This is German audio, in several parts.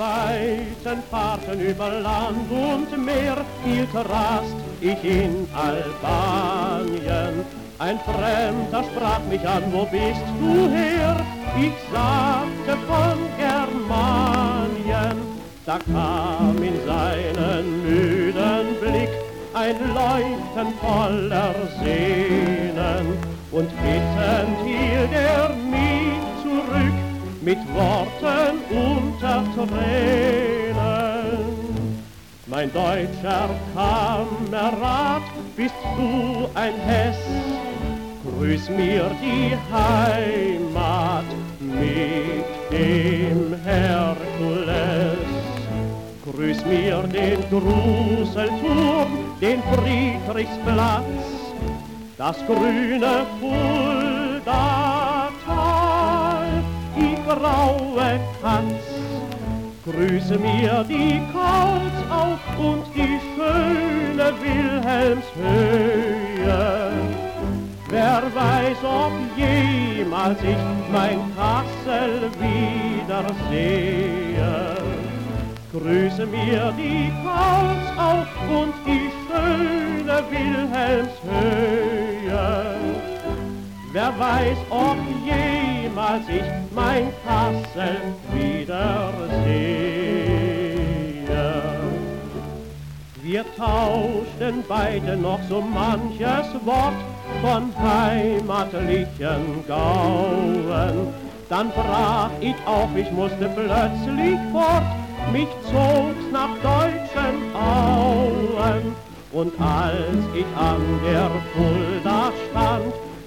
weiten Fahrten über Land und Meer hielt Rast ich in Albanien. Ein Fremder sprach mich an, wo bist du her? Ich sagte von Germanien. Da kam in seinen müden Blick ein Leuchten voller Sehnen und bittend hielt er mit Worten unter Tränen. Mein deutscher Kamerad, bist du ein Hess? Grüß mir die Heimat mit dem Herkules. Grüß mir den Gruselturm, den Friedrichsplatz, das grüne die graue Katz. Grüße mir die Karlsau und die schöne Wilhelmshöhe. Wer weiß, ob jemals ich mein Kassel wiedersehe. Grüße mir die Karlsau und die schöne Wilhelmshöhe. Wer weiß, ob jemals ich mein Kassel wiedersehe. Wir tauschten beide noch so manches Wort von heimatlichen Gauen. Dann brach ich auf, ich musste plötzlich fort, mich zog's nach deutschen Auen. Und als ich an der Fulda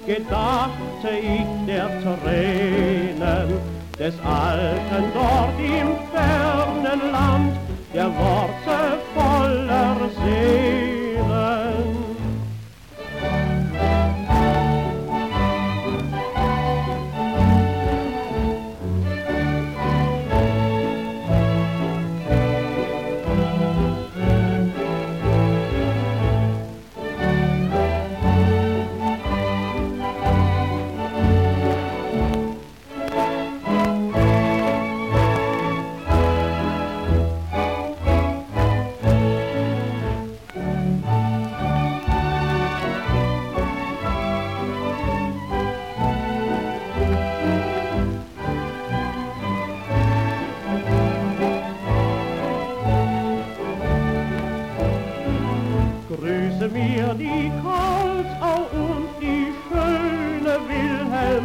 gedachte ich der Tränen des Alten dort im fernen Grüße mir die Karlsau und die schöne Wilhelmshöhe.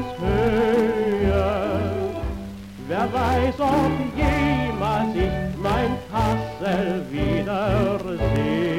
Wer weiß, ob jemals ich mein Kassel wiedersehe.